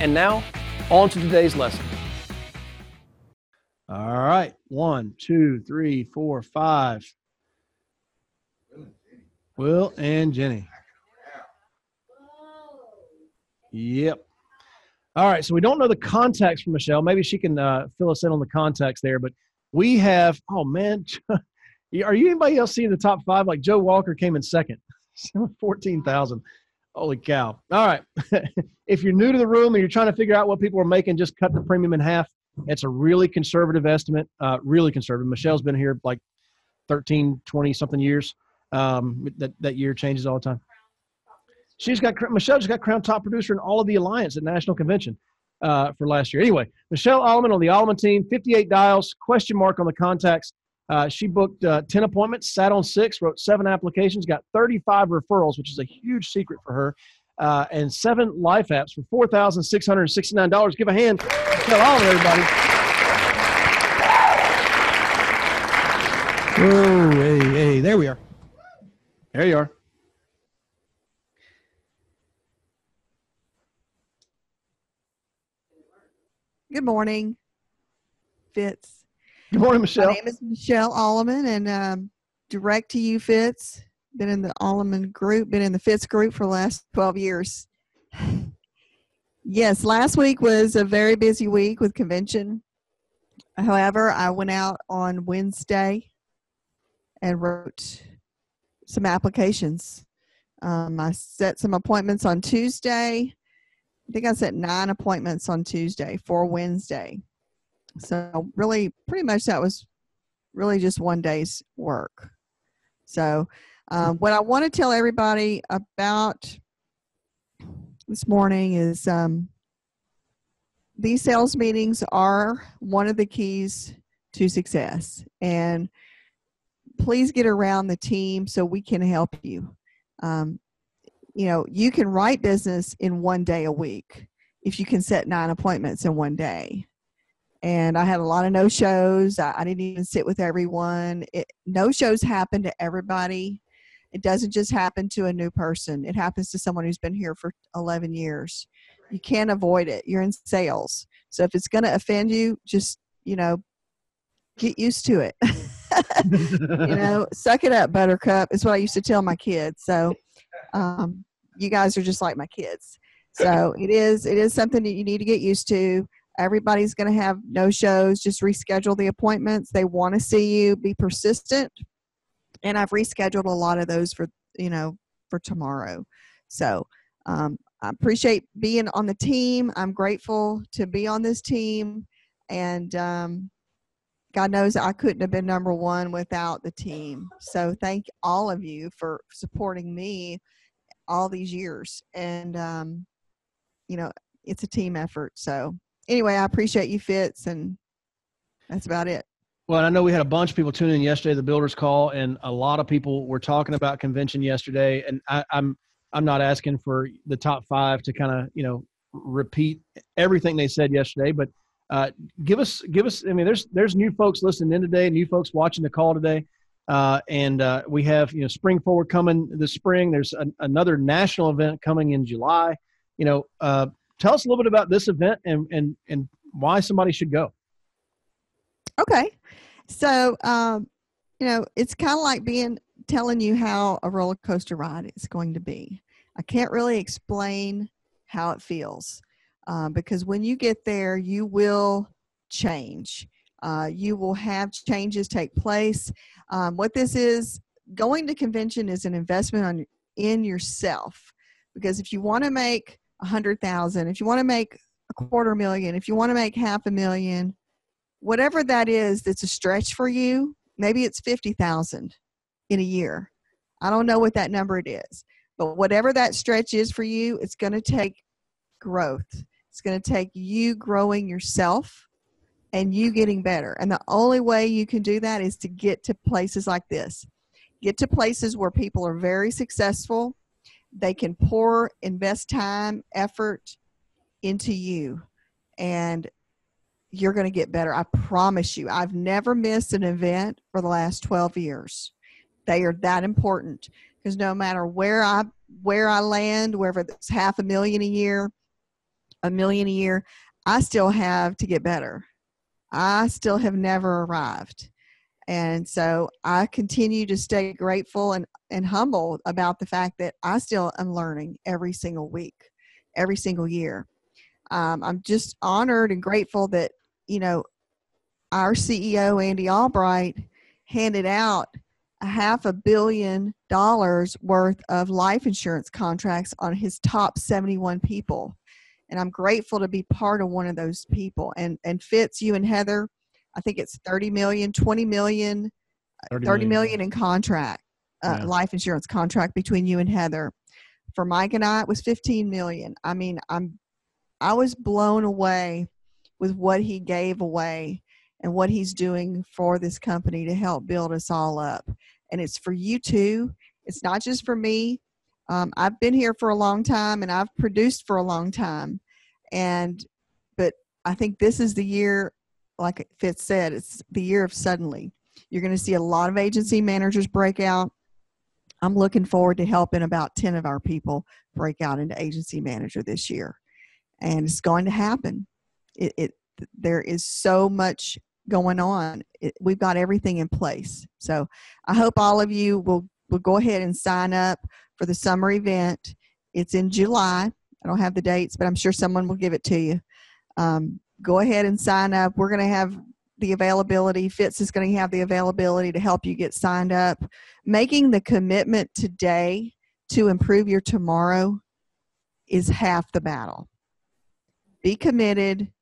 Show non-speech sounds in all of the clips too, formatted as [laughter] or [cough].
And now, on to today's lesson. All right. One, two, three, four, five. Will and Jenny. Yep. All right. So we don't know the context for Michelle. Maybe she can uh, fill us in on the context there. But we have, oh man, [laughs] are you anybody else seeing the top five? Like Joe Walker came in second, [laughs] 14,000. Holy cow. All right. [laughs] if you're new to the room and you're trying to figure out what people are making, just cut the premium in half. It's a really conservative estimate, uh, really conservative. Michelle's been here like 13, 20 something years. Um, that, that year changes all the time. She's got Michelle just got crowned top producer in all of the Alliance at National Convention uh, for last year. Anyway, Michelle Allman on the Allman team, 58 dials, question mark on the contacts. Uh, she booked uh, 10 appointments, sat on six, wrote seven applications, got 35 referrals, which is a huge secret for her uh, and seven life apps for $4,669. Give a hand to Michelle Alleman, everybody. Oh, hey, hey, there we are. There you are. Good morning, Fitz. Good morning, Michelle. My name is Michelle Alleman, and um, direct to you, Fitz been in the Alleman group, been in the Fitz group for the last 12 years. Yes, last week was a very busy week with convention. However, I went out on Wednesday and wrote some applications. Um, I set some appointments on Tuesday. I think I set nine appointments on Tuesday for Wednesday. So, really, pretty much that was really just one day's work. So, um, what I want to tell everybody about this morning is um, these sales meetings are one of the keys to success. And please get around the team so we can help you. Um, you know, you can write business in one day a week if you can set nine appointments in one day. And I had a lot of no shows. I, I didn't even sit with everyone. no shows happen to everybody. It doesn't just happen to a new person, it happens to someone who's been here for 11 years. You can't avoid it. You're in sales. So if it's going to offend you, just, you know, get used to it. [laughs] you know, suck it up, buttercup, is what I used to tell my kids. So, um, you guys are just like my kids. So it is, it is something that you need to get used to. Everybody's going to have no shows. Just reschedule the appointments. They want to see you. Be persistent and I've rescheduled a lot of those for you know for tomorrow. So um, I appreciate being on the team. I'm grateful to be on this team, and um, God knows I couldn't have been number one without the team. So thank all of you for supporting me all these years, and um, you know it's a team effort. So anyway, I appreciate you, Fitz, and that's about it. Well, I know we had a bunch of people tuning in yesterday, the builders call, and a lot of people were talking about convention yesterday. And I, I'm I'm not asking for the top five to kind of you know repeat everything they said yesterday, but uh, give us give us. I mean, there's there's new folks listening in today, new folks watching the call today, uh, and uh, we have you know Spring Forward coming this spring. There's an, another national event coming in July. You know, uh, tell us a little bit about this event and and and why somebody should go. Okay. So, um, you know, it's kind of like being telling you how a roller coaster ride is going to be. I can't really explain how it feels uh, because when you get there, you will change. Uh, you will have changes take place. Um, what this is, going to convention is an investment on in yourself because if you want to make a hundred thousand, if you want to make a quarter million, if you want to make half a million, whatever that is that's a stretch for you maybe it's 50000 in a year i don't know what that number it is but whatever that stretch is for you it's going to take growth It's going to take you growing yourself and you getting better. And the only way you can do that is to get to places like this. Get to places where people are very successful. They can pour, invest time, effort into you, and you're going to get better. I promise you. I've never missed an event for the last 12 years. They are that important because no matter where I where I land, wherever it's half a million a year, a million a year, I still have to get better. I still have never arrived. And so I continue to stay grateful and, and humble about the fact that I still am learning every single week, every single year. Um, I'm just honored and grateful that, you know, our CEO, Andy Albright, handed out a half a billion dollars worth of life insurance contracts on his top 71 people and i'm grateful to be part of one of those people and and fitz you and heather i think it's 30 million 20 million 30, 30 million in contract uh, yeah. life insurance contract between you and heather for mike and i it was 15 million i mean i'm i was blown away with what he gave away and what he's doing for this company to help build us all up. And it's for you too. It's not just for me. Um, I've been here for a long time and I've produced for a long time. And, but I think this is the year, like Fitz said, it's the year of suddenly. You're going to see a lot of agency managers break out. I'm looking forward to helping about 10 of our people break out into agency manager this year. And it's going to happen. It, it there is so much going on. It, we've got everything in place. So I hope all of you will, will go ahead and sign up for the summer event. It's in July. I don't have the dates, but I'm sure someone will give it to you. Um, go ahead and sign up. We're going to have the availability. Fitz is going to have the availability to help you get signed up. Making the commitment today to improve your tomorrow is half the battle. Be committed,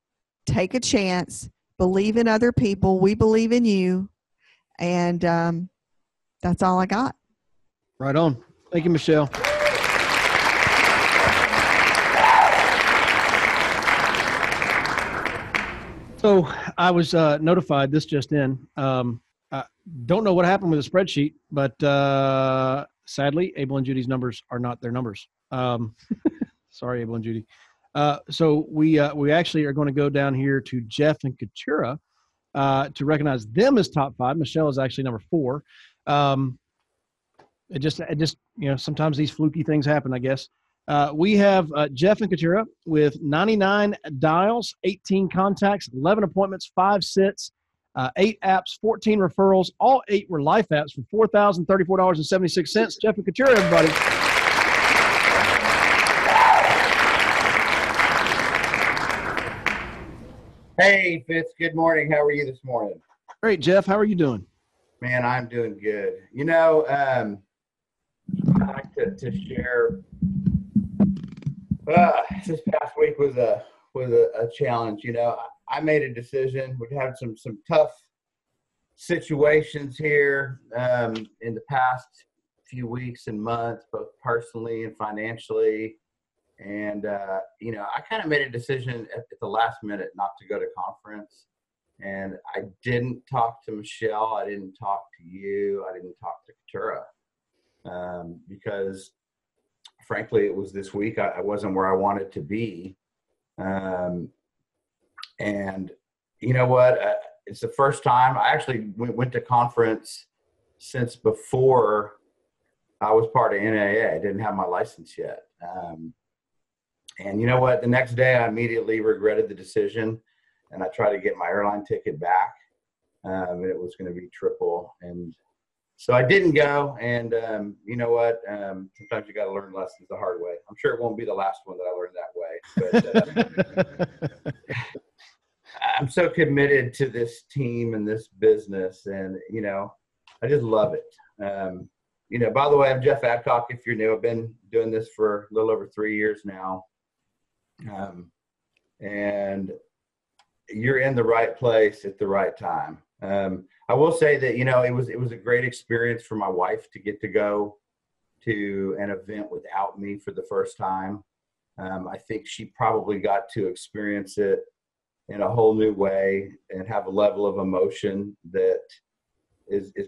take a chance, believe in other people. We believe in you. And um, that's all I got. Right on. Thank you, Michelle. So I was uh, notified this just in. Um, I don't know what happened with the spreadsheet, but uh, sadly, Abel and Judy's numbers are not their numbers. Um, [laughs] sorry, Abel and Judy. Uh, so we uh, we actually are going to go down here to Jeff and Katura uh, to recognize them as top five. Michelle is actually number four. Um, it just it just you know sometimes these fluky things happen. I guess uh, we have uh, Jeff and Katura with 99 dials, 18 contacts, 11 appointments, five sits. Uh, eight apps, 14 referrals. All eight were life apps for $4,034.76. Jeff and Katura, everybody. Hey, Fitz. Good morning. How are you this morning? Great, Jeff. How are you doing? Man, I'm doing good. You know, um, I like to, to share. Uh, this past week was a was a, a challenge. You know, I, I, made a decision. We've had some some tough situations here um, in the past few weeks and months, both personally and financially. And, uh, you know, I kind of made a decision at, at, the last minute not to go to conference. And I didn't talk to Michelle. I didn't talk to you. I didn't talk to Katura um, because, frankly, it was this week. I, I wasn't where I wanted to be. Um, and you know what? Uh, it's the first time I actually went, went to conference since before I was part of NAA. I didn't have my license yet. Um, and you know what? The next day, I immediately regretted the decision, and I tried to get my airline ticket back, um, and it was going to be triple. And so I didn't go. And um, you know what? Um, sometimes you got to learn lessons the hard way. I'm sure it won't be the last one that I learned that way. But uh, [laughs] I'm so committed to this team and this business, and you know, I just love it. Um, you know, by the way, I'm Jeff Adcock. If you're new, I've been doing this for a little over three years now. Um, and you're in the right place at the right time. Um, I will say that you know it was it was a great experience for my wife to get to go to an event without me for the first time. Um, I think she probably got to experience it in a whole new way and have a level of emotion that is, is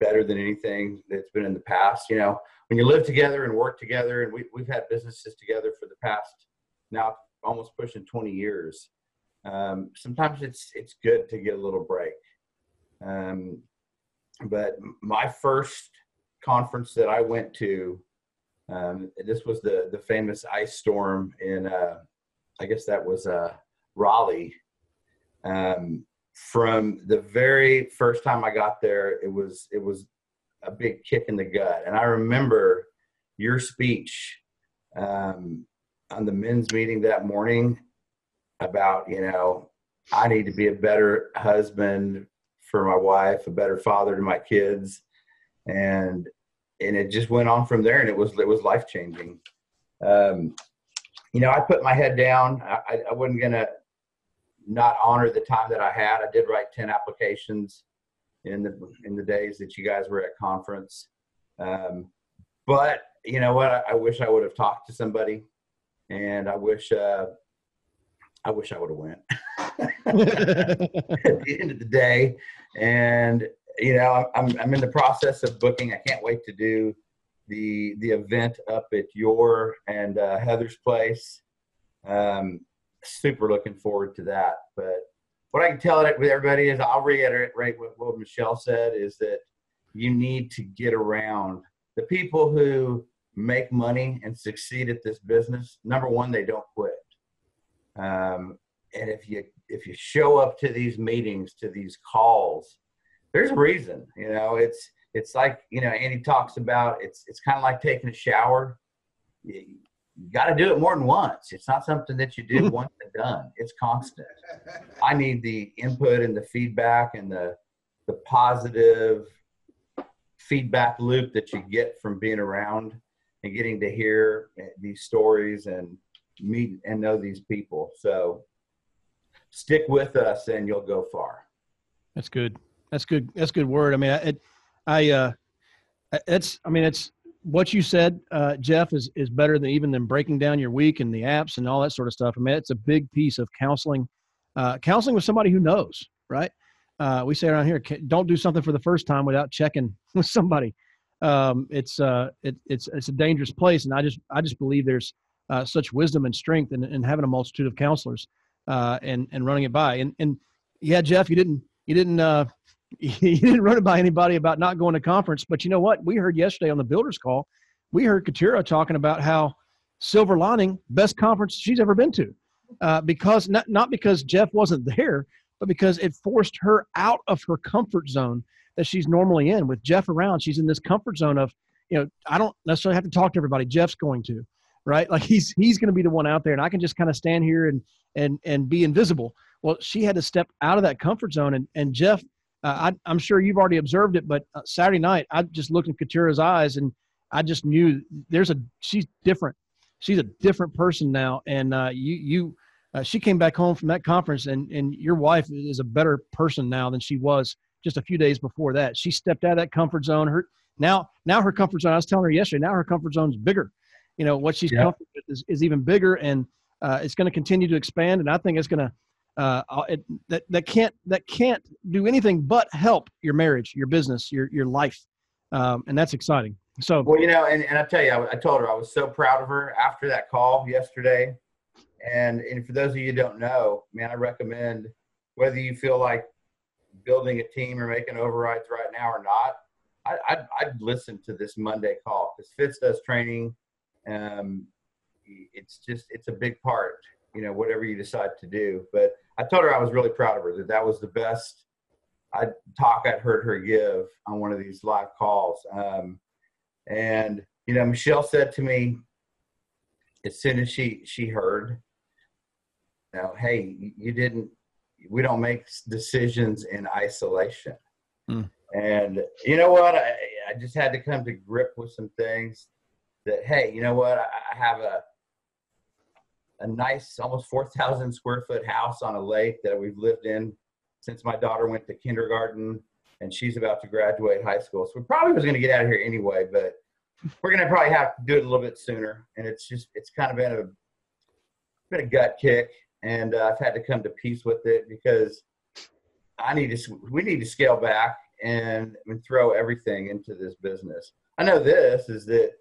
better than anything that's been in the past. You know, when you live together and work together, and we, we've had businesses together for the past now almost pushing 20 years. Um, sometimes it's it's good to get a little break. Um, but my first conference that I went to, um, this was the the famous ice storm in, uh, I guess that was uh, Raleigh. Um, from the very first time I got there, it was it was a big kick in the gut, and I remember your speech um, on the men's meeting that morning about you know I need to be a better husband for my wife, a better father to my kids, and and it just went on from there, and it was it was life changing. Um, you know, I put my head down. I, I wasn't gonna not honor the time that I had. I did write ten applications in the in the days that you guys were at conference. Um, but you know what? I, I wish I would have talked to somebody, and I wish uh, I wish I would have went [laughs] at the end of the day. And you know, I'm I'm in the process of booking. I can't wait to do the the event up at your and uh, Heather's place. Um, super looking forward to that. But what I can tell it with everybody is I'll reiterate what, what Michelle said is that you need to get around the people who make money and succeed at this business. Number one, they don't quit. Um, and if you if you show up to these meetings, to these calls, there's a reason. You know, it's it's like you know Andy talks about. It's it's kind of like taking a shower. You, you got to do it more than once. It's not something that you do [laughs] once and done. It's constant. I need the input and the feedback and the the positive feedback loop that you get from being around and getting to hear eh, these stories and meet and know these people. So stick with us and you'll go far. That's good. That's good. That's good word. I mean, I, I, uh, it's, I mean, it's what you said, uh, Jeff, is, is better than even than breaking down your week and the apps and all that sort of stuff. I mean, it's a big piece of counseling, uh, counseling with somebody who knows, right? Uh, we say around here, don't do something for the first time without checking [laughs] with somebody. Um, it's, uh, it, it's, it's a dangerous place. And I just, I just believe there's, uh, such wisdom and strength in, in having a multitude of counselors uh, and and running it by. And and yeah, Jeff, you didn't you didn't uh, [laughs] you didn't run it by anybody about not going to conference. But you know what? We heard yesterday on the builders call, we heard Katura talking about how Silver Lining best conference she's ever been to, uh, because not not because Jeff wasn't [laughs] there, but because it forced her out of her comfort zone that she's normally in. With Jeff around, she's in this comfort zone of you know I don't necessarily have to talk to everybody. Jeff's going to right? Like he's he's going to be the one out there, and I can just kind of stand here and and and be invisible. Well, she had to step out of that comfort zone, and and Jeff, uh, I, am sure you've already observed it, but uh, Saturday night I just looked in Katura's eyes, and I just knew there's a she's different. She's a different person now, and uh, you you. Uh, she came back home from that conference, and, and your wife is a better person now than she was just a few days before that. She stepped out of that comfort zone. Her now now her comfort zone. I was telling her yesterday. Now her comfort zone is bigger you know what she's yep. comfortable with is, is even bigger and uh, it's going to continue to expand and i think it's going to uh, it, that, that can't that can't do anything but help your marriage your business your your life um, and that's exciting. So well you know and, and i tell you I, I, told her i was so proud of her after that call yesterday. And and for those of you who don't know man i recommend whether you feel like building a team or making overrides right now or not I, I'd, I'd listen to this monday call because fitz does training um, it's just it's a big part you know whatever you decide to do. But i told her i was really proud of her that that was the best i talk i'd heard her give on one of these live calls. Um, and you know michelle said to me as soon as she she heard you know hey you didn't we don't make decisions in isolation. Mm. and you know what I, I just had to come to grip with some things that hey, you know what? I, have a a nice, almost four thousand square foot house on a lake that we've lived in since my daughter went to kindergarten, and she's about to graduate high school. So we probably was going to get out of here anyway, but we're going to probably have to do it a little bit sooner. And it's just it's kind of been a, been a gut kick, and uh, I've had to come to peace with it because I need to. We need to scale back and, and throw everything into this business. I know this is that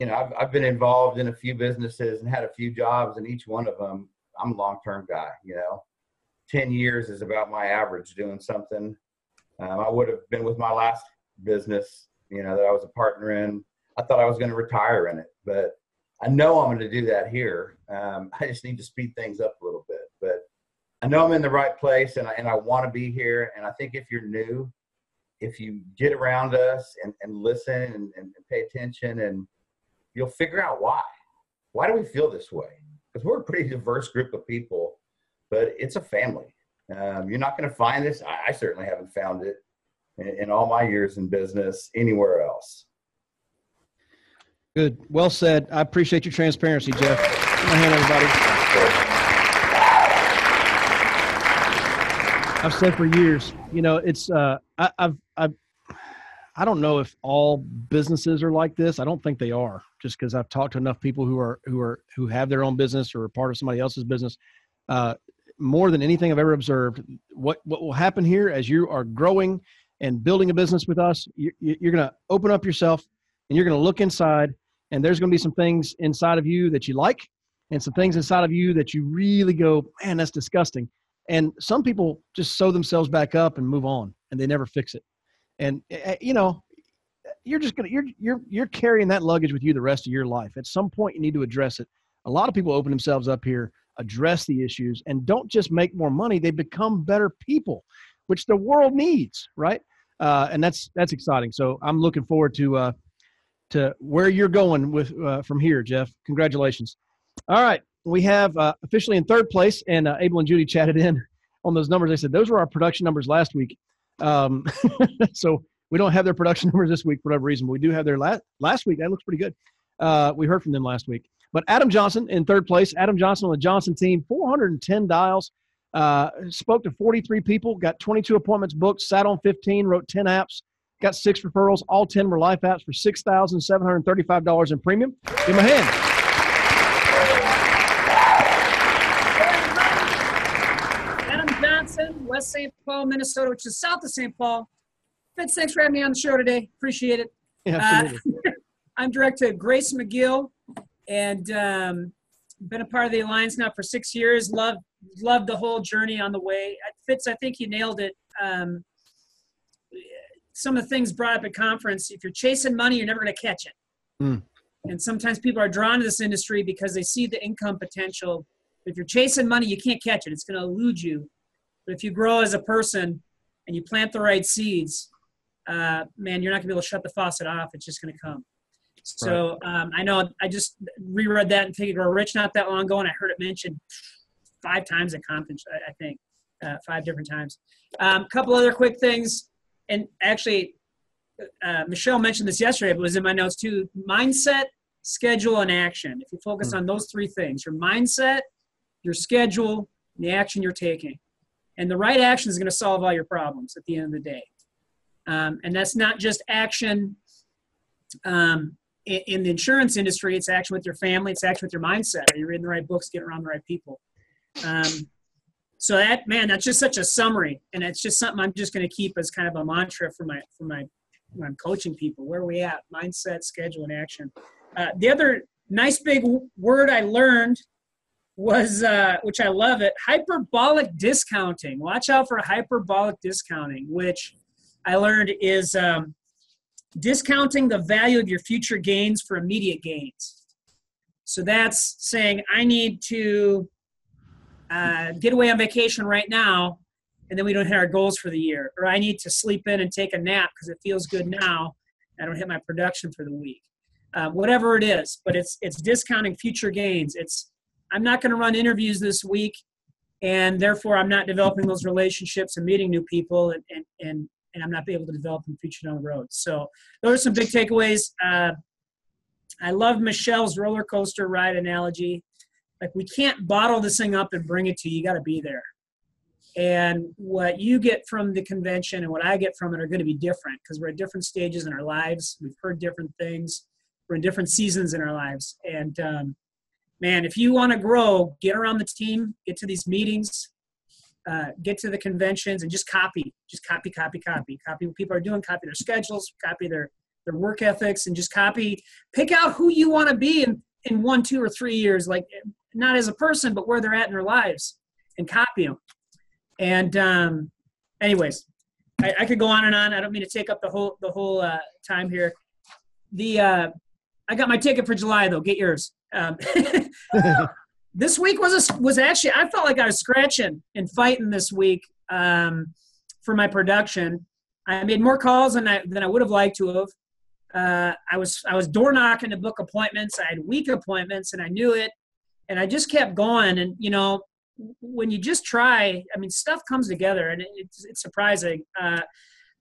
you know I've I've been involved in a few businesses and had a few jobs, and each one of them I'm a long term guy. You know, ten years is about my average doing something. Um, I would have been with my last business, you know, that I was a partner in. I thought I was going to retire in it, but I know I'm going to do that here. Um, [laughs] I just need to speed things up a little bit, but I know I'm in the right place and I, and I want to be here. And I think if you're new, if you get around us and, and listen and, and pay attention and you'll figure out why. Why do we feel this way? Because we're a pretty diverse group of people, but it's a family. Um, you're not going to find this. I, I, certainly haven't found it in, in all my years in business anywhere else. Good. Well said. I appreciate your transparency, Jeff. My hand, everybody. I've said for years, you know, it's uh, I, I've I've I don't know if all businesses are like this. I don't think they are, just because I've talked to enough people who are who are who have their own business or are part of somebody else's business. Uh, more than anything I've ever observed, what what will happen here as you are growing and building a business with us, you, you're going to open up yourself and you're going to look inside and there's going to be some things inside of you that you like and some things inside of you that you really go man that's disgusting and some people just sew themselves back up and move on and they never fix it and eh, eh, you know you're just gonna you're you're you're carrying that luggage with you the rest of your life at some point you need to address it a lot of people open themselves up here address the issues and don't just make more money they become better people which the world needs right uh, and that's that's exciting so i'm looking forward to uh, to where you're going with uh, from here, Jeff. Congratulations. All right, we have uh, officially in third place, and uh, Abel and Judy chatted in on those numbers. They said those were our production numbers last week. Um, [laughs] so we don't have their production [laughs] numbers this week for whatever reason. But we do have their last last week. That looks pretty good. Uh, we heard from them last week. But Adam Johnson in third place. Adam Johnson on the Johnson team, 410 dials. Uh, spoke to 43 people, got 22 appointments booked, sat on 15, wrote 10 apps, Got six referrals. All 10 were life apps for $6,735 in premium. Give him a hand. Adam Johnson, West St. Paul, Minnesota, which is south of St. Paul. Fitz, thanks for having me on the show today. Appreciate it. Yeah, absolutely. Uh, [laughs] I'm director Grace McGill and um, been a part of the Alliance now for six years. Love love the whole journey on the way. Fitz, I think you nailed it. Um, some of the things brought up at conference if you're chasing money you're never going to catch it mm. and sometimes people are drawn to this industry because they see the income potential if you're chasing money you can't catch it it's going to elude you but if you grow as a person and you plant the right seeds uh, man you're not going to be able to shut the faucet off it's just going to come so um, i know i just reread that and figured grow rich not that long ago and i heard it mentioned five times at conference i, I think uh, five different times a um, couple other quick things and actually, uh, Michelle mentioned this yesterday, but it was in my notes too. Mindset, schedule, and action. If you focus mm-hmm. on those three things, your mindset, your schedule, and the action you're taking, and the right action is going to solve all your problems at the end of the day. Um, and that's not just action um, in, in, the insurance industry. It's action with your family. It's action with your mindset. Are you reading the right books, getting around the right people? Um, so that man that's just such a summary and it's just something i'm just going to keep as kind of a mantra for my for my when i'm coaching people where are we at mindset schedule and action uh, the other nice big word i learned was uh, which i love it hyperbolic discounting. Watch out for hyperbolic discounting which i learned is um, discounting the value of your future gains for immediate gains. So that's saying i need to uh, get away on vacation right now and then we don't hit our goals for the year. Or i need to sleep in and take a nap because it feels good now i don't hit my production for the week. Uh, whatever it is but it's it's discounting future gains. It's i'm not going to run interviews this week and therefore i'm not developing those relationships and meeting new people and and and, and i'm not able to develop them future down the road so those are some big takeaways uh, i love michelle's roller coaster ride analogy like we can't bottle this thing up and bring it to you. You got to be there. And what you get from the convention and what I get from it are going to be different because we're at different stages in our lives. We've heard different things. We're in different seasons in our lives. And um, man, if you want to grow, get around the team, get to these meetings, uh, get to the conventions, and just copy, just copy, copy, copy, copy what people are doing, copy their schedules, copy their their work ethics, and just copy. Pick out who you want to be in in one, two, or three years, like not as a person, but where they're at in their lives, and copy them. And um, anyways, I, I, could go on and on. I don't mean to take up the whole the whole uh, time here. The uh, I got my ticket for July though. Get yours. Um, [laughs] this week was a, was actually I felt like I was scratching and fighting this week um, for my production. I made more calls than I than I would have liked to have. Uh, I was I was door knocking to book appointments. I had week appointments, and I knew it. And I just kept going. And you know, when you just try, I mean, stuff comes together, and it's it's surprising. Uh,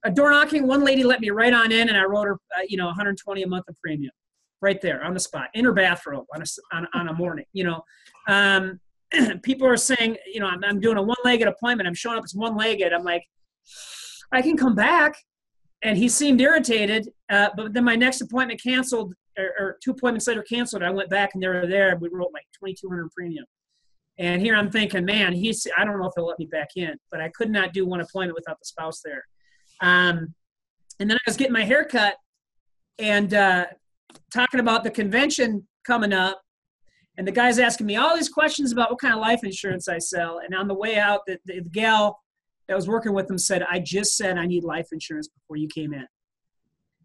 a door knocking, one lady let me right on in, and I wrote her, uh, you know, 120 a month of premium right there on the spot in her bathrobe on a, on, on a morning, you know. Um, [clears throat] people are saying, you know, I'm, I'm doing a one-legged appointment. I'm showing up as one-legged. I'm like, I can come back. And he seemed irritated. Uh, but then my next appointment canceled, or, or, two appointments later canceled. I went back and they were there. We wrote like 2,200 premium. And here I'm thinking, man, he's, I don't know if he'll let me back in, but I could not do one appointment without the spouse there. Um, and then I was getting my hair cut and uh, talking about the convention coming up, and the guy's asking me all these questions about what kind of life insurance I sell. And on the way out, the, the, the gal that was working with him said, "I just said I need life insurance before you came in."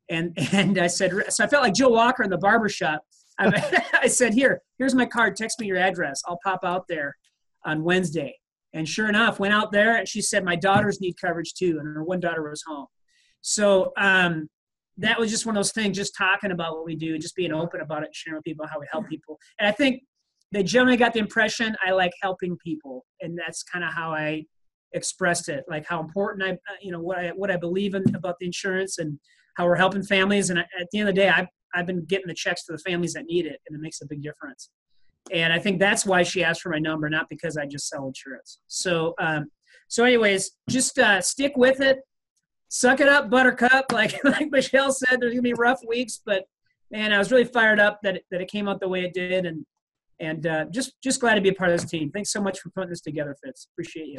And [laughs] and I said, so I felt like Joe Walker in the barber shop. I, [laughs] I said, "Here, here's my card. Text me your address. I'll pop out there on Wednesday." And sure enough, went out there and she said, "My daughters need coverage too," and her one daughter was home. So um, that was just one of those things, just talking about what we do, just being open about it, sharing with people how we help people. And I think they generally got the impression I like helping people, and that's kind of how I expressed it, like how important I, uh, you know, what I what I believe in about the insurance and how we're helping families. And at the end of the day, I've I've been getting the checks to the families that need it, and it makes a big difference. And I think that's why she asked for my number, not because I just sell insurance. So, um, so anyways, just uh, stick with it suck it up, Buttercup. [laughs] Like like Michelle said, there's gonna be rough weeks, but man, I was really fired up that it, that it came out the way it did, and and uh, just just glad to be a part of this team. Thanks so much for putting this together, Fitz. Appreciate you.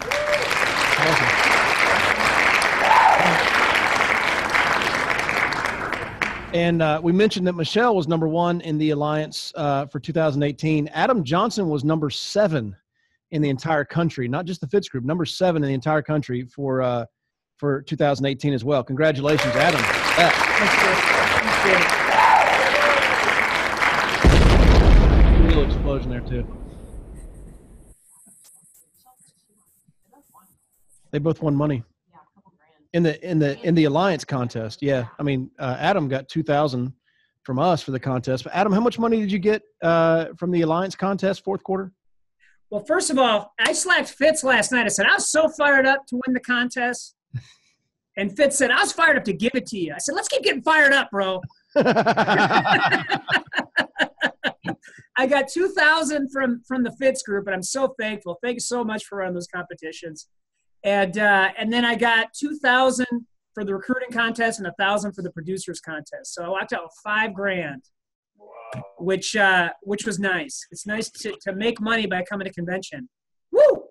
And uh, we mentioned that Michelle was number one in the alliance uh, for 2018. Adam Johnson was number seven in the entire country, not just the Fitz group, number seven in the entire country for uh, for 2018 as well. Congratulations, Adam. Yeah. Real explosion there too. They both won money in the in the in the alliance contest. Yeah, I mean, uh, Adam got two thousand from us for the contest. But Adam, how much money did you get uh, from the alliance contest fourth quarter? Well, first of all, I slacked Fitz last night. I said I was so fired up to win the contest. And Fitz said, I was fired up to give it to you. I said, let's keep getting fired up, bro. [laughs] I got 2000 from, from the Fitz group, and I'm so thankful. Thank you so much for running those competitions. And, uh, and then I got 2000 for the recruiting contest and a thousand for the producers contest. So I walked out with five grand, wow. which, uh, which was nice. It's nice to, to make money by coming to convention. Woo!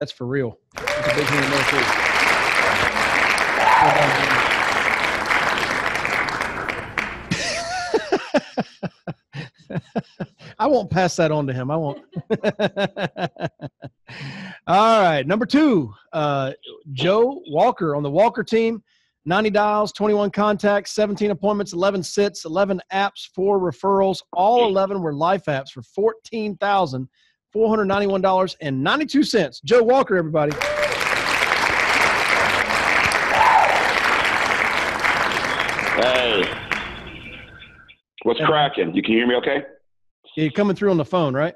That's for real. That's I won't pass that on to him. I won't. [laughs] All right. Number two, uh, Joe Walker on the Walker team 90 dials, 21 contacts, 17 appointments, 11 sits, 11 apps, four referrals. All 11 were life apps for $14,491.92. Joe Walker, everybody. What's cracking? You can hear me okay? You're coming through on the phone, right?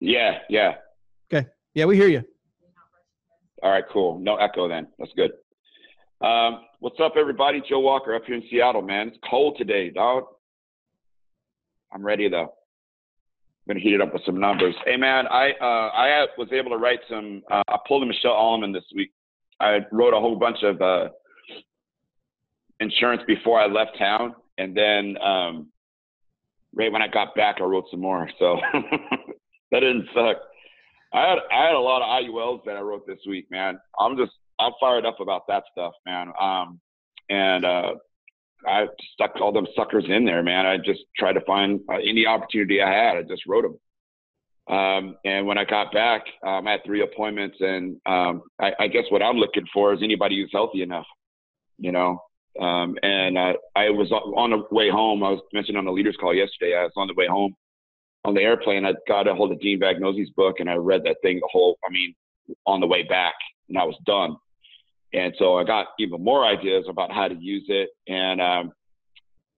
Yeah, yeah. Okay. Yeah, we hear you. All right, cool. No echo then. That's good. Um, what's up, everybody? Joe Walker up here in Seattle, man. It's cold today, dog. I'm ready though. I'm gonna heat it up with some numbers. Hey, man, I uh, I was able to write some. Uh, I pulled a Michelle Allman this week. I wrote a whole bunch of uh, insurance before I left town, and then um, right when I got back, I wrote some more. So [laughs] that didn't suck. I had I had a lot of IULs that I wrote this week, man. I'm just I'm fired up about that stuff, man. Um, and uh, I stuck all them suckers in there, man. I just tried to find uh, any opportunity I had. I just wrote them. Um, and when I got back, um, I had three appointments, and um, I, I, guess what I'm looking for is anybody who's healthy enough, you know. Um, and uh, I was on the way home. I was mentioned on the leaders call yesterday. I was on the way home on the airplane. I got a hold of Dean Vagnozzi's book, and I read that thing the whole. I mean, on the way back, and I was done. And so I got even more ideas about how to use it, and um,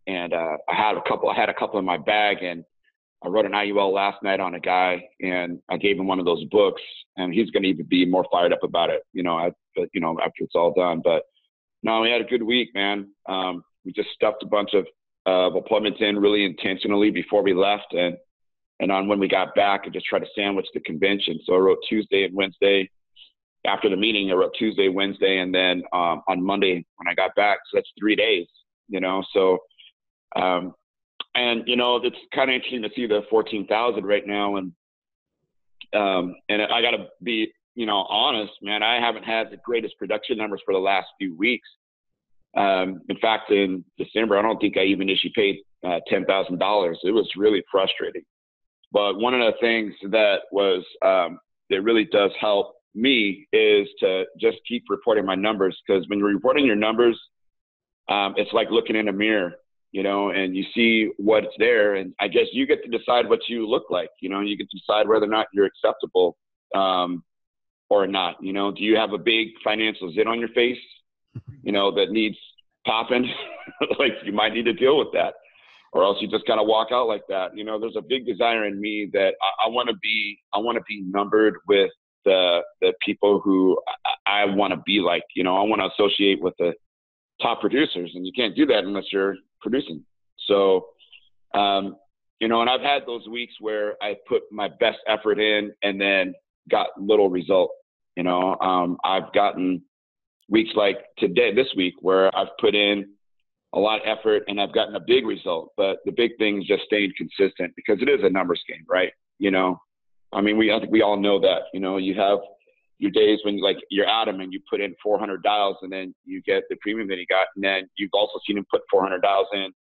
and uh, I had a couple. I had a couple in my bag, and I wrote an IUL last night on a guy, and I gave him one of those books, and he's going to even be more fired up about it. You know, I, you know, after it's all done. But no, we had a good week, man. Um, we just stuffed a bunch of uh, appointments in really intentionally before we left, and and on when we got back, I just tried to sandwich the convention. So I wrote Tuesday and Wednesday. After the meeting, I wrote Tuesday, Wednesday, and then um, on Monday when I got back. So that's three days, you know. So um, and you know it's kind of interesting to see the 14,000 right now, and um, and I got to be you know honest, man. I haven't had the greatest production numbers for the last few weeks. Um, in fact, in December, I don't think I even issued paid uh, ten thousand dollars. It was really frustrating. But one of the things that was um, that really does help me is to just keep reporting my numbers because when you're reporting your numbers, um, it's like looking in a mirror you know, and you see what's there. And I guess you get to decide what you look like, you know, you get to decide whether or not you're acceptable um, or not. You know, do you have a big financial zit on your face, [laughs] you know, that needs popping? [laughs] like you might need to deal with that. Or else you just kind of walk out like that. You know, there's a big desire in me that I, I want to be. I want to be numbered with the the people who I, I want to be like. You know, I want to associate with the top producers, and you can't do that unless you're producing. So, um, you know, and I've had those weeks where I put my best effort in and then got little result. You know, um, I've gotten weeks like today, this week, where I've put in a lot of effort and I've gotten a big result. But the big thing is just staying consistent because it is a numbers game, right? You know, I mean, we I think we all know that. You know, you have your days when like you're Adam and you put in 400 dials and then you get the premium that he got, and then you've also seen him put 400 dials in,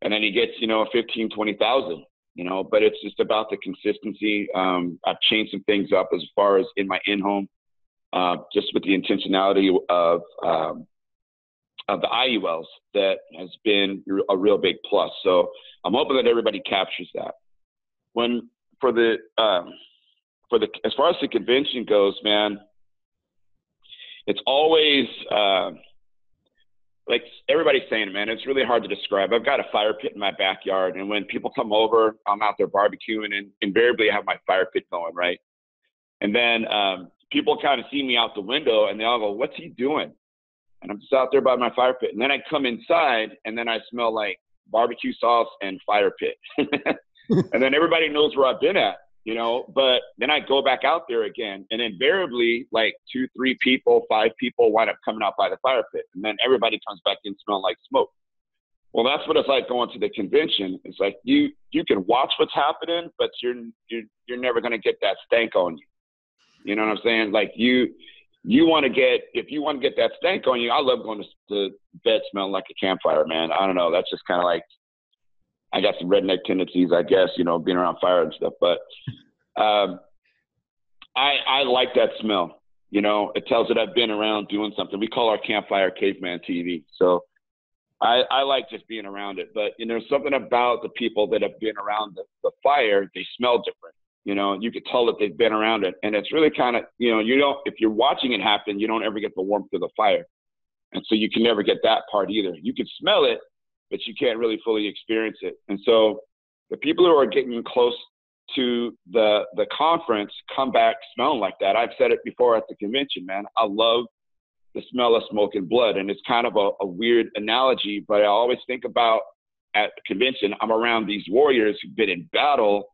and then he gets you know 15, 20,000. You know, but it's just about the consistency. Um, I've changed some things up as far as in my in-home, uh, just with the intentionality of um, of the IULs that has been a real big plus. So I'm hoping that everybody captures that. When for the um, for the as far as the convention goes, man, it's always uh, like everybody's saying, man. It's really hard to describe. I've got a fire pit in my backyard, and when people come over, I'm out there barbecuing, and invariably I have my fire pit going, right? And then um, people kind of see me out the window, and they all go, "What's he doing?" And I'm just out there by my fire pit, and then I come inside, and then I smell like barbecue sauce and fire pit, [laughs] and then everybody knows where I've been at you know, but then I go back out there again, and invariably, like two, three people, five people wind up coming out by the fire pit, and then everybody comes back in smelling like smoke. Well, that's what it's like going to the convention. It's like you you can watch what's happening, but you're you're you're never gonna get that stank on you. You know what I'm saying? Like you you want to get if you want to get that stank on you. I love going to, to bed smelling like a campfire, man. I don't know. That's just kind of like I got some redneck tendencies, I guess, you know, being around fire and stuff. But [laughs] um, I I like that smell. You know, it tells that I've been around doing something. We call our campfire caveman TV. So I, I like just being around it. But you know, something about the people that have been around the, the fire, they smell different. You know, you could tell that they've been around it. And it's really kind of, you know, you don't if you're watching it happen, you don't ever get the warmth of the fire. And so you can never get that part either. You can smell it, but you can't really fully experience it. And so the people who are getting close to the the conference come back smelling like that. I've said it before at the convention, man. I love the smell of smoke and blood, and it's kind of a, a weird analogy, but I always think about at the convention. I'm around these warriors who've been in battle,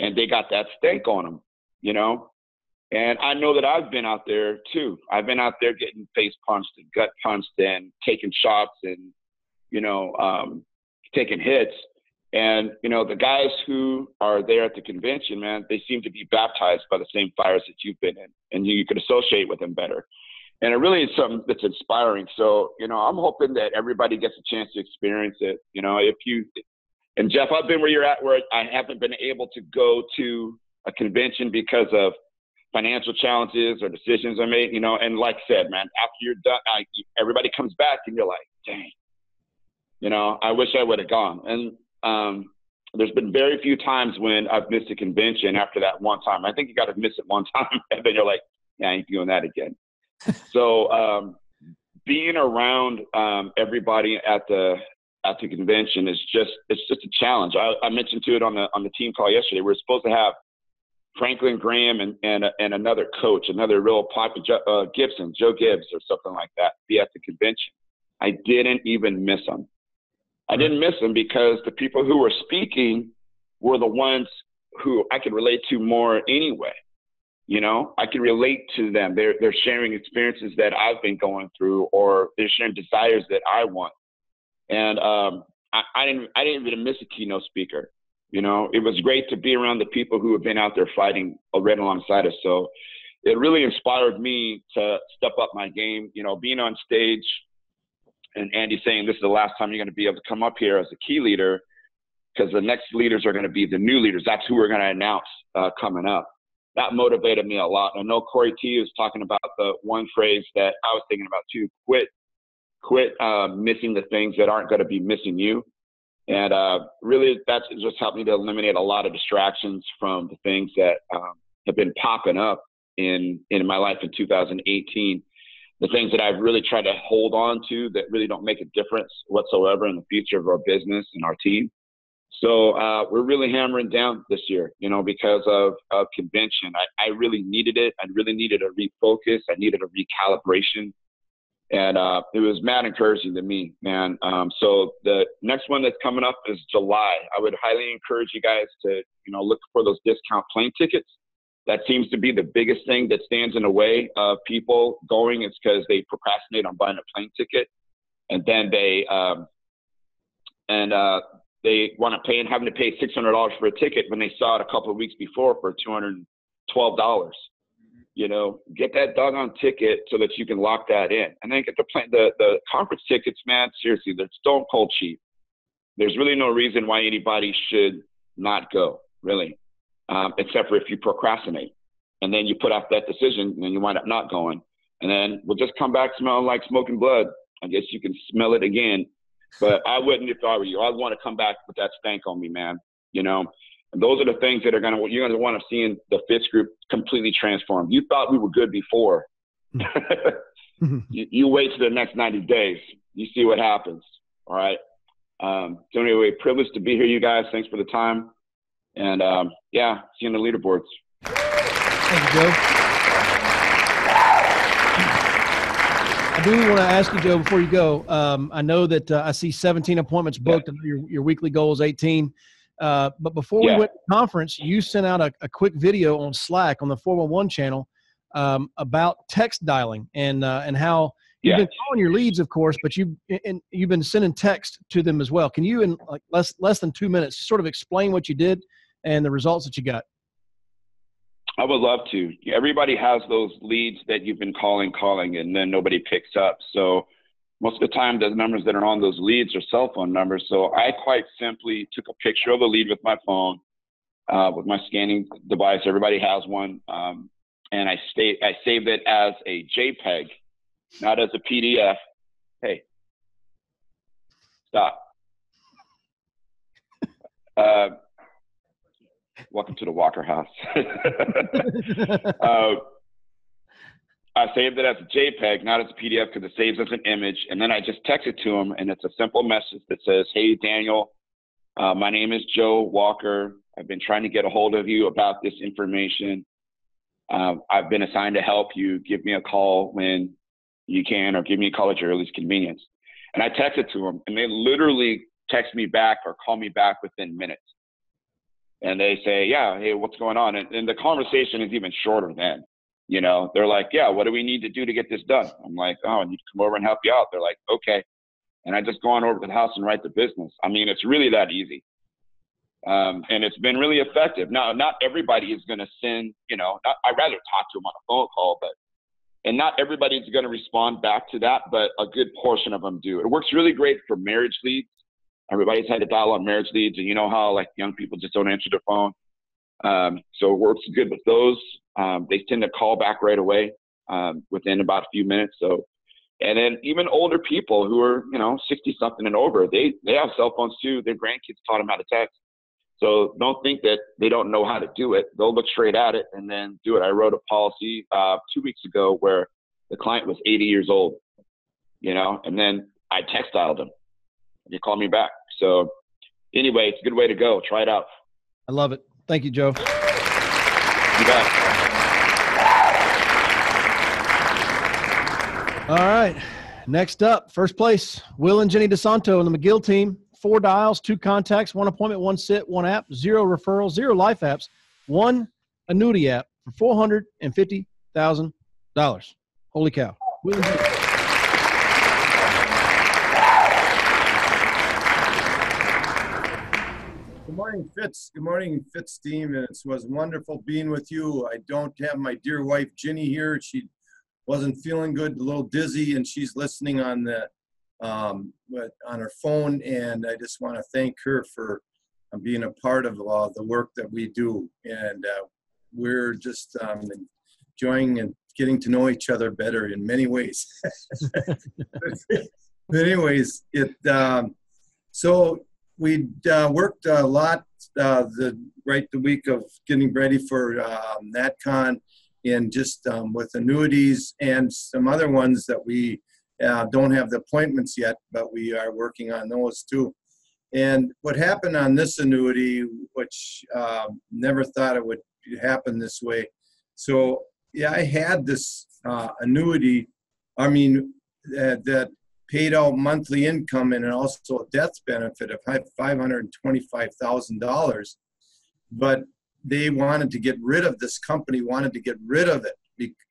and they got that stank on them, you know. And I know that I've been out there too. I've been out there getting face punched and gut punched and taking shots and you know, um, taking hits. And you know, the guys who are there at the convention, man, they seem to be baptized by the same fires that you've been in, and you, you associate with them better. And it really is something that's inspiring. So, you know, I'm hoping that everybody gets a chance to experience it. You know, if you and Jeff, I've been where you're at, where I haven't been able to go to a convention because of financial challenges or decisions I made. You know, and like I said, man, after you're done, I, everybody comes back and you're like, dang, you know, I wish I would have gone. And um, there's been very few times when I've missed a convention after that one time. I think you got to miss it one [laughs] time, and then you're like, yeah, I ain't doing that again. [laughs] so um, being around um, everybody at the at the convention is just it's just a challenge. I, I mentioned to it on the on the team call yesterday. We're supposed to have Franklin Graham and and, and another coach, another real popular uh, Gibson, Joe Gibbs or something like that, be at the convention. I didn't even miss them. I didn't miss them because the people who were speaking were the ones who I could relate to more anyway. You know, I can relate to them. They're they're sharing experiences that I've been going through, or they're sharing desires that I want. And um, I, I didn't I didn't even miss a keynote speaker. You know, it was great to be around the people who have been out there fighting right alongside us. So it really inspired me to step up my game. You know, being on stage and Andy saying this is the last time you're going to be able to come up here as a key leader because the next leaders are going to be the new leaders. That's who we're going to announce uh, coming up. That motivated me a lot. I know Corey T was talking about the one phrase that I was thinking about too: quit, quit uh, missing the things that aren't going to be missing you. And uh, really, that's just helped me to eliminate a lot of distractions from the things that um, have been popping up in in my life in 2018 the things that I've really tried to hold on to that really don't make a difference whatsoever in the future of our business and our team. So uh, we're really hammering down this year, you know, because of, of convention. I, I really needed it. I really needed a refocus. I needed a recalibration. And uh, it was mad encouraging to me, man. Um, so the next one that's coming up is July. I would highly encourage you guys to, you know, look for those discount plane tickets that seems to be the biggest thing that stands in the way of people going. It's because they procrastinate on buying a plane ticket, and then they um, and uh, they want to pay and having to pay six hundred dollars for a ticket when they saw it a couple of weeks before for two hundred twelve dollars. You know, get that doggone ticket so that you can lock that in, and then get the plane, the the conference tickets. Man, seriously, they're stone cold cheap. There's really no reason why anybody should not go. Really, um, except for if you procrastinate. And then you put off that decision and you wind up not going. And then we'll just come back smelling like smoking blood. I guess you can smell it again. But I wouldn't if I were you. I'd want to come back with that stank on me, man. You know, those are the things that are going to, you're going to want to see in the Fitz group completely transformed. You thought we were good before. [laughs] you, you wait to the next 90 days. You see what happens. All right. Um, so anyway, privileged to be here, you guys. Thanks for the time. And um, yeah, see you on the leaderboards. Thank you, Joe. I do want to ask you, Joe, before you go. Um, I know that uh, I see 17 appointments booked, yeah. and your, your weekly goal is 18. Uh, but before yeah. we went to conference, you sent out a, a, quick video on Slack on the 411 channel um, about text dialing and uh, and how you've been calling your leads, of course, but you and you've been sending text to them as well. Can you, in like less less than two minutes, sort of explain what you did and the results that you got? I would love to. Everybody has those leads that you've been calling, calling, and then nobody picks up. So most of the time, the numbers that are on those leads are cell phone numbers. So I quite simply took a picture of the lead with my phone, uh, with my scanning device. Everybody has one, um, and I stay, I saved it as a JPEG, not as a PDF. Hey, stop. Uh, welcome to the Walker house. [laughs] uh, I saved it as a JPEG, not as a PDF, because it saves as an image. And then I just text it to him, and it's a simple message that says, "Hey Daniel, uh, my name is Joe Walker. I've been trying to get a hold of you about this information. Um, I've been assigned to help you. Give me a call when you can, or give me a call at your earliest convenience." And I texted to him, and they literally text me back or call me back within minutes and they say, yeah, hey, what's going on? And, and the conversation is even shorter then. You know, they're like, yeah, what do we need to do to get this done? I'm like, oh, I need to come over and help you out. They're like, okay. And I just go on over to the house and write the business. I mean, it's really that easy. Um, and it's been really effective. Now, not everybody is going to send, you know, not, I'd rather talk to them on a phone call, but, and not everybody's going to respond back to that, but a good portion of them do. It works really great for marriage leads. Everybody's had to dial on marriage leads, and you know how like young people just don't answer their phone. Um, so it works good with those. Um, they tend to call back right away um, within about a few minutes. So, and then even older people who are you know 60 something and over, they they have cell phones too. Their grandkids taught them how to text. So don't think that they don't know how to do it. They'll look straight at it and then do it. I wrote a policy uh, two weeks ago where the client was 80 years old, you know, and then I text dialed him. He called me back. So anyway, it's a good way to go. Try it out. I love it. Thank you, Joe. You bet. All right. Next up, first place, Will and Jenny DeSanto and the McGill team. Four dials, two contacts, one appointment, one sit, one app, zero referrals, zero life apps, one annuity app for four hundred and fifty thousand dollars. Holy cow! Good morning, Fitz. Good morning, Fitz team. It was wonderful being with you. I don't have my dear wife Ginny here. She wasn't feeling good, a little dizzy, and she's listening on the um, but on her phone. And I just want to thank her for uh, being a part of uh, the work that we do. And uh, we're just um, enjoying and getting to know each other better in many ways. [laughs] but anyways, it um, so we uh, worked a lot uh, the right the week of getting ready for um, NatCon and just um, with annuities and some other ones that we uh, don't have the appointments yet, but we are working on those too. And what happened on this annuity, which uh, never thought it would happen this way. So yeah, I had this uh, annuity. I mean, that paid out monthly income and also a death benefit of $525,000. But they wanted to get rid of this company, wanted to get rid of it,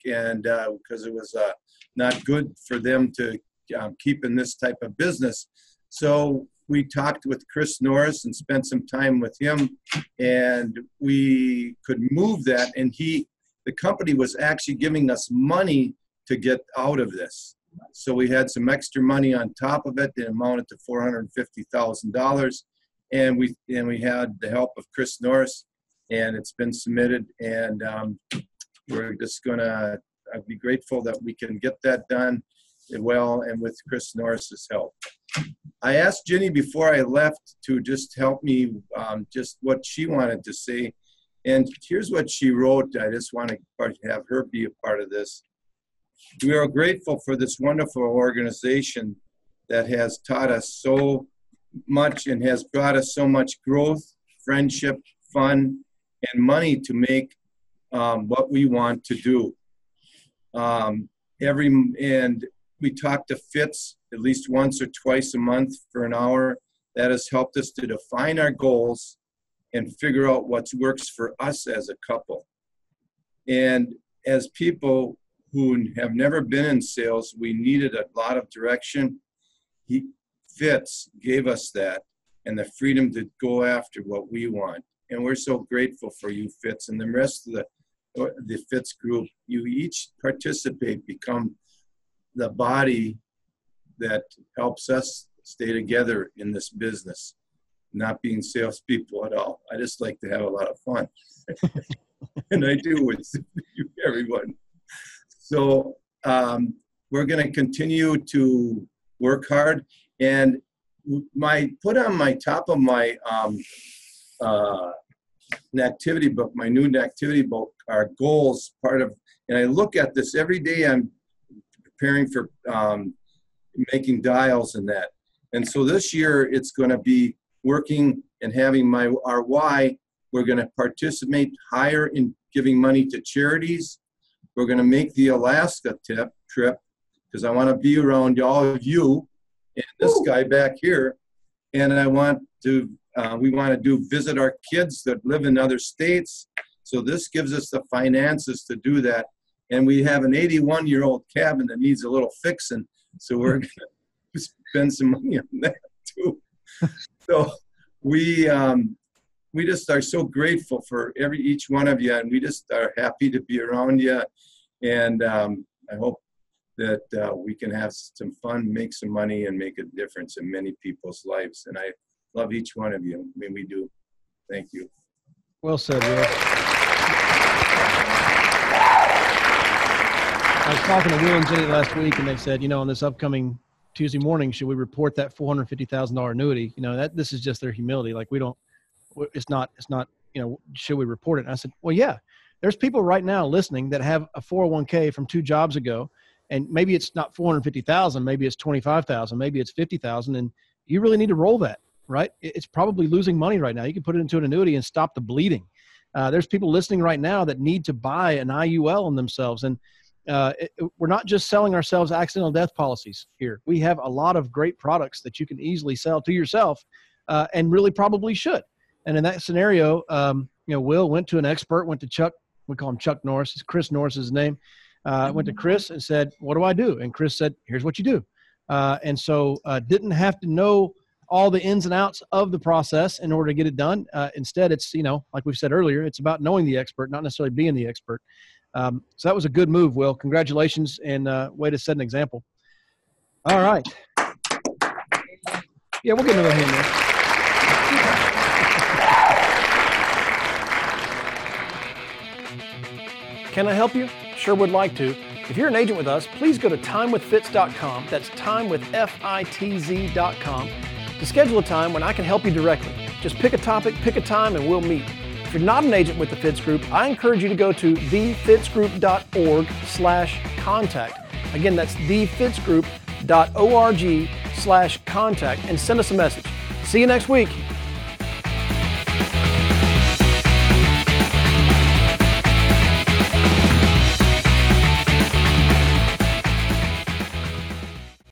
and because uh, it was uh, not good for them to um, keep in this type of business. So we talked with Chris Norris and spent some time with him, and we could move that. And he, the company was actually giving us money to get out of this. So we had some extra money on top of it that amounted to four hundred fifty thousand dollars, and we and we had the help of Chris Norris, and it's been submitted, and um, we're just gonna. I'd be grateful that we can get that done well and with Chris Norris's help. I asked Ginny before I left to just help me, um, just what she wanted to say. And here's what she wrote. I just want to have her be a part of this. We are grateful for this wonderful organization that has taught us so much and has brought us so much growth, friendship, fun, and money to make um, what we want to do. Um, every and we talk to Fitz at least once or twice a month for an hour. That has helped us to define our goals and figure out what works for us as a couple. And as people who have never been in sales, we needed a lot of direction. He Fitz gave us that and the freedom to go after what we want. And we're so grateful for you, Fitz, and the rest of the the Fitz group. You each participate, become the body that helps us stay together in this business, not being salespeople at all. I just like to have a lot of fun. [laughs] and I do with [laughs] everyone. So um, we're going to continue to work hard. And my put on my top of my um, uh, an activity book, my new activity book, our goals. Part of, and I look at this every day. I'm preparing for um, making dials and that. And so this year it's going to be working and having my our why. We're going to participate higher in giving money to charities. We're going to make the Alaska tip, trip because I want to be around all of you and this Ooh. guy back here. And I want to, uh, we want to do visit our kids that live in other states. So this gives us the finances to do that and we have an 81 year old cabin that needs a little fixing. So we're [laughs] going to spend some money on that too. [laughs] so we, um, we just are so grateful for every each one of you, and we just are happy to be around you. And um, I hope that uh, we can have some fun, make some money, and make a difference in many people's lives. And I love each one of you. I mean, we do. Thank you. Well said, Will. I was talking to Will and Jenny last week, and they said, you know, on this upcoming Tuesday morning, should we report that four hundred fifty thousand dollar annuity? You know, that this is just their humility. Like we don't, it's not, it's not. You know, should we report it? And I said, well, yeah. There's people right now listening that have a 401k from two jobs ago, and maybe it's not 450,000, maybe it's 25,000, maybe it's 50,000, and you really need to roll that, right? It's probably losing money right now. You can put it into an annuity and stop the bleeding. Uh, there's people listening right now that need to buy an IUL on themselves, and uh, it, we're not just selling ourselves accidental death policies here. We have a lot of great products that you can easily sell to yourself, uh, and really probably should. And in that scenario, um, you know, Will went to an expert, went to Chuck. We call him Chuck Norris. It's Chris Norris his name. Uh, went to Chris and said, "What do I do?" And Chris said, "Here's what you do." Uh, and so uh, didn't have to know all the ins and outs of the process in order to get it done. Uh, instead, it's you know, like we said earlier, it's about knowing the expert, not necessarily being the expert. Um, so that was a good move, Will. Congratulations and uh, way to set an example. All right. Yeah, we'll get another hand there. Can I help you? Sure would like to. If you're an agent with us, please go to timewithfitz.com. That's timewithfitz.com to schedule a time when I can help you directly. Just pick a topic, pick a time, and we'll meet. If you're not an agent with the Fitz Group, I encourage you to go to thefitzgroup.org slash contact. Again, that's thefitzgroup.org slash contact and send us a message. See you next week.